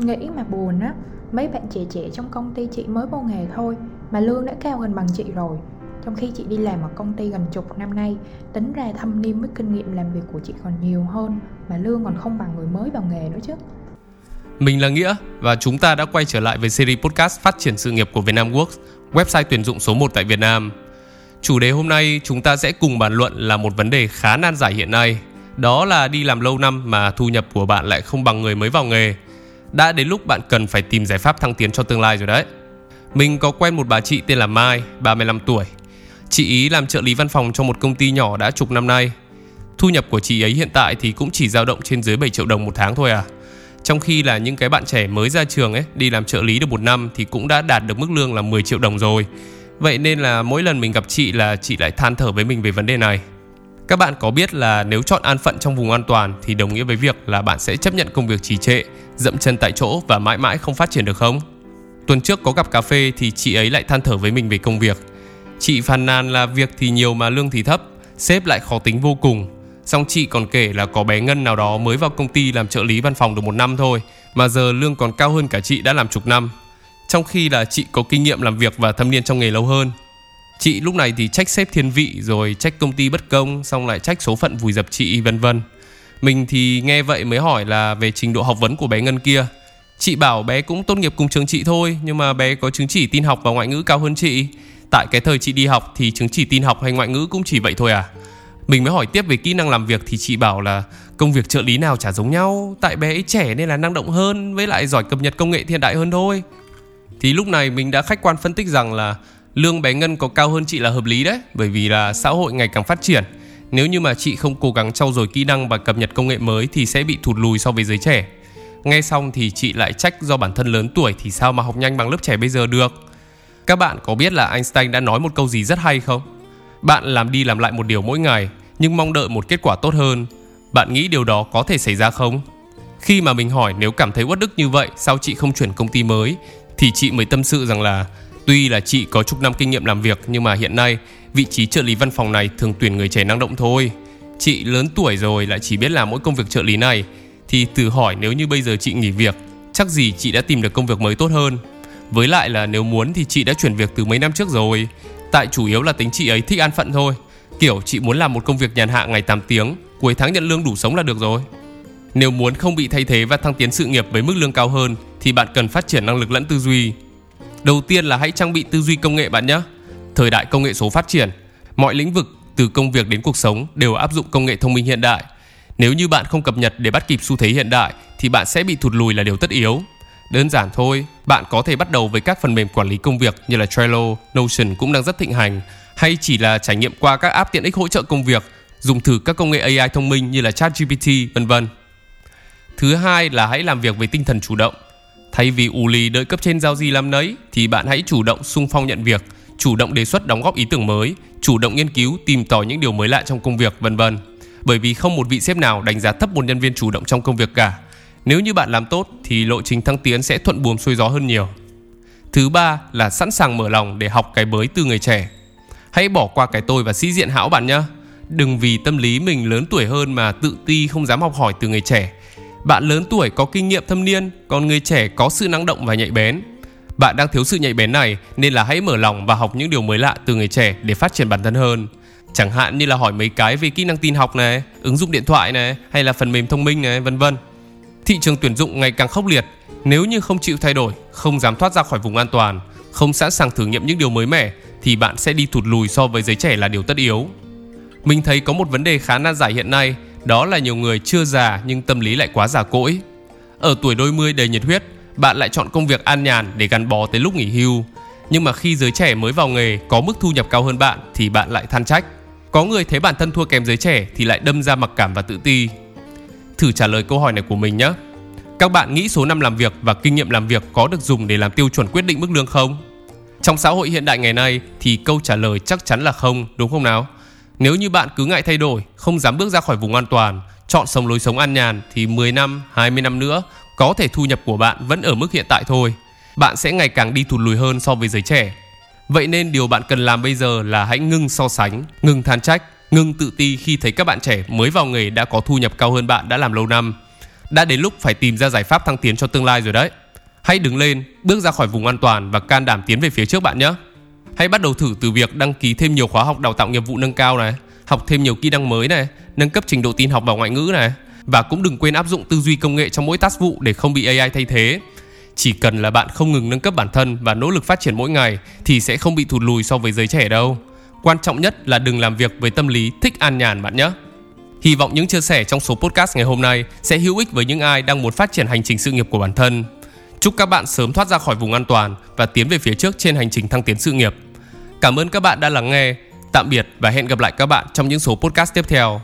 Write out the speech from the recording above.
nghĩ mà buồn á mấy bạn trẻ trẻ trong công ty chị mới vô nghề thôi mà lương đã cao hơn bằng chị rồi trong khi chị đi làm ở công ty gần chục năm nay tính ra thâm niên với kinh nghiệm làm việc của chị còn nhiều hơn mà lương còn không bằng người mới vào nghề nữa chứ mình là Nghĩa và chúng ta đã quay trở lại với series podcast phát triển sự nghiệp của Vietnam Works, website tuyển dụng số 1 tại Việt Nam. Chủ đề hôm nay chúng ta sẽ cùng bàn luận là một vấn đề khá nan giải hiện nay. Đó là đi làm lâu năm mà thu nhập của bạn lại không bằng người mới vào nghề. Đã đến lúc bạn cần phải tìm giải pháp thăng tiến cho tương lai rồi đấy. Mình có quen một bà chị tên là Mai, 35 tuổi. Chị ý làm trợ lý văn phòng cho một công ty nhỏ đã chục năm nay. Thu nhập của chị ấy hiện tại thì cũng chỉ dao động trên dưới 7 triệu đồng một tháng thôi à. Trong khi là những cái bạn trẻ mới ra trường ấy đi làm trợ lý được một năm thì cũng đã đạt được mức lương là 10 triệu đồng rồi. Vậy nên là mỗi lần mình gặp chị là chị lại than thở với mình về vấn đề này. Các bạn có biết là nếu chọn an phận trong vùng an toàn thì đồng nghĩa với việc là bạn sẽ chấp nhận công việc trì trệ, dậm chân tại chỗ và mãi mãi không phát triển được không? Tuần trước có gặp cà phê thì chị ấy lại than thở với mình về công việc. Chị phàn nàn là việc thì nhiều mà lương thì thấp, sếp lại khó tính vô cùng. Xong chị còn kể là có bé Ngân nào đó mới vào công ty làm trợ lý văn phòng được một năm thôi Mà giờ lương còn cao hơn cả chị đã làm chục năm Trong khi là chị có kinh nghiệm làm việc và thâm niên trong nghề lâu hơn Chị lúc này thì trách sếp thiên vị rồi trách công ty bất công Xong lại trách số phận vùi dập chị vân vân mình thì nghe vậy mới hỏi là về trình độ học vấn của bé Ngân kia. Chị bảo bé cũng tốt nghiệp cùng trường chị thôi, Nhưng mà bé có chứng chỉ tin học và ngoại ngữ cao hơn chị. Tại cái thời chị đi học thì chứng chỉ tin học hay ngoại ngữ cũng chỉ vậy thôi à? Mình mới hỏi tiếp về kỹ năng làm việc thì chị bảo là công việc trợ lý nào chả giống nhau, Tại bé ấy trẻ nên là năng động hơn, với lại giỏi cập nhật công nghệ hiện đại hơn thôi. Thì lúc này mình đã khách quan phân tích rằng là lương bé Ngân có cao hơn chị là hợp lý đấy, Bởi vì là xã hội ngày càng phát triển. Nếu như mà chị không cố gắng trau dồi kỹ năng và cập nhật công nghệ mới thì sẽ bị thụt lùi so với giới trẻ Nghe xong thì chị lại trách do bản thân lớn tuổi thì sao mà học nhanh bằng lớp trẻ bây giờ được Các bạn có biết là Einstein đã nói một câu gì rất hay không? Bạn làm đi làm lại một điều mỗi ngày, nhưng mong đợi một kết quả tốt hơn. Bạn nghĩ điều đó có thể xảy ra không? Khi mà mình hỏi nếu cảm thấy uất đức như vậy, sao chị không chuyển công ty mới, thì chị mới tâm sự rằng là tuy là chị có chục năm kinh nghiệm làm việc, nhưng mà hiện nay vị trí trợ lý văn phòng này thường tuyển người trẻ năng động thôi. Chị lớn tuổi rồi lại chỉ biết làm mỗi công việc trợ lý này. Thì tự hỏi nếu như bây giờ chị nghỉ việc, chắc gì chị đã tìm được công việc mới tốt hơn. Với lại là nếu muốn thì chị đã chuyển việc từ mấy năm trước rồi. Tại chủ yếu là tính chị ấy thích an phận thôi. Kiểu chị muốn làm một công việc nhàn hạ ngày 8 tiếng, Cuối tháng nhận lương đủ sống là được rồi. Nếu muốn không bị thay thế và thăng tiến sự nghiệp với mức lương cao hơn, Thì bạn cần phát triển năng lực lẫn tư duy. Đầu tiên là hãy trang bị tư duy công nghệ bạn nhé. Thời đại công nghệ số phát triển Mọi lĩnh vực từ công việc đến cuộc sống đều áp dụng công nghệ thông minh hiện đại Nếu như bạn không cập nhật để bắt kịp xu thế hiện đại Thì bạn sẽ bị thụt lùi là điều tất yếu Đơn giản thôi, bạn có thể bắt đầu với các phần mềm quản lý công việc như là Trello, Notion cũng đang rất thịnh hành hay chỉ là trải nghiệm qua các app tiện ích hỗ trợ công việc, dùng thử các công nghệ AI thông minh như là ChatGPT, vân vân. Thứ hai là hãy làm việc với tinh thần chủ động. Thay vì ù lì đợi cấp trên giao gì làm nấy thì bạn hãy chủ động sung phong nhận việc, chủ động đề xuất đóng góp ý tưởng mới, chủ động nghiên cứu tìm tòi những điều mới lạ trong công việc, vân vân. Bởi vì không một vị sếp nào đánh giá thấp một nhân viên chủ động trong công việc cả nếu như bạn làm tốt thì lộ trình thăng tiến sẽ thuận buồm xuôi gió hơn nhiều. Thứ ba là sẵn sàng mở lòng để học cái mới từ người trẻ. Hãy bỏ qua cái tôi và sĩ diện hão bạn nhé. Đừng vì tâm lý mình lớn tuổi hơn mà tự ti không dám học hỏi từ người trẻ. Bạn lớn tuổi có kinh nghiệm thâm niên, còn người trẻ có sự năng động và nhạy bén. Bạn đang thiếu sự nhạy bén này nên là hãy mở lòng và học những điều mới lạ từ người trẻ để phát triển bản thân hơn. Chẳng hạn như là hỏi mấy cái về kỹ năng tin học này, ứng dụng điện thoại này hay là phần mềm thông minh này, vân vân. Thị trường tuyển dụng ngày càng khốc liệt, nếu như không chịu thay đổi, không dám thoát ra khỏi vùng an toàn, không sẵn sàng thử nghiệm những điều mới mẻ thì bạn sẽ đi thụt lùi so với giới trẻ là điều tất yếu. Mình thấy có một vấn đề khá nan giải hiện nay, đó là nhiều người chưa già nhưng tâm lý lại quá già cỗi. Ở tuổi đôi mươi đầy nhiệt huyết, bạn lại chọn công việc an nhàn để gắn bó tới lúc nghỉ hưu. Nhưng mà khi giới trẻ mới vào nghề có mức thu nhập cao hơn bạn thì bạn lại than trách. Có người thấy bản thân thua kém giới trẻ thì lại đâm ra mặc cảm và tự ti. Thử trả lời câu hỏi này của mình nhé. Các bạn nghĩ số năm làm việc và kinh nghiệm làm việc có được dùng để làm tiêu chuẩn quyết định mức lương không? Trong xã hội hiện đại ngày nay thì câu trả lời chắc chắn là không, đúng không nào? Nếu như bạn cứ ngại thay đổi, không dám bước ra khỏi vùng an toàn, chọn sống lối sống an nhàn thì 10 năm, 20 năm nữa có thể thu nhập của bạn vẫn ở mức hiện tại thôi. Bạn sẽ ngày càng đi thụt lùi hơn so với giới trẻ. Vậy nên điều bạn cần làm bây giờ là hãy ngưng so sánh, ngừng than trách ngừng tự ti khi thấy các bạn trẻ mới vào nghề đã có thu nhập cao hơn bạn đã làm lâu năm. Đã đến lúc phải tìm ra giải pháp thăng tiến cho tương lai rồi đấy. Hãy đứng lên, bước ra khỏi vùng an toàn và can đảm tiến về phía trước bạn nhé. Hãy bắt đầu thử từ việc đăng ký thêm nhiều khóa học đào tạo nghiệp vụ nâng cao này, học thêm nhiều kỹ năng mới này, nâng cấp trình độ tin học và ngoại ngữ này và cũng đừng quên áp dụng tư duy công nghệ trong mỗi task vụ để không bị AI thay thế. Chỉ cần là bạn không ngừng nâng cấp bản thân và nỗ lực phát triển mỗi ngày thì sẽ không bị thụt lùi so với giới trẻ đâu. Quan trọng nhất là đừng làm việc với tâm lý thích an nhàn bạn nhé. Hy vọng những chia sẻ trong số podcast ngày hôm nay sẽ hữu ích với những ai đang muốn phát triển hành trình sự nghiệp của bản thân. Chúc các bạn sớm thoát ra khỏi vùng an toàn và tiến về phía trước trên hành trình thăng tiến sự nghiệp. Cảm ơn các bạn đã lắng nghe. Tạm biệt và hẹn gặp lại các bạn trong những số podcast tiếp theo.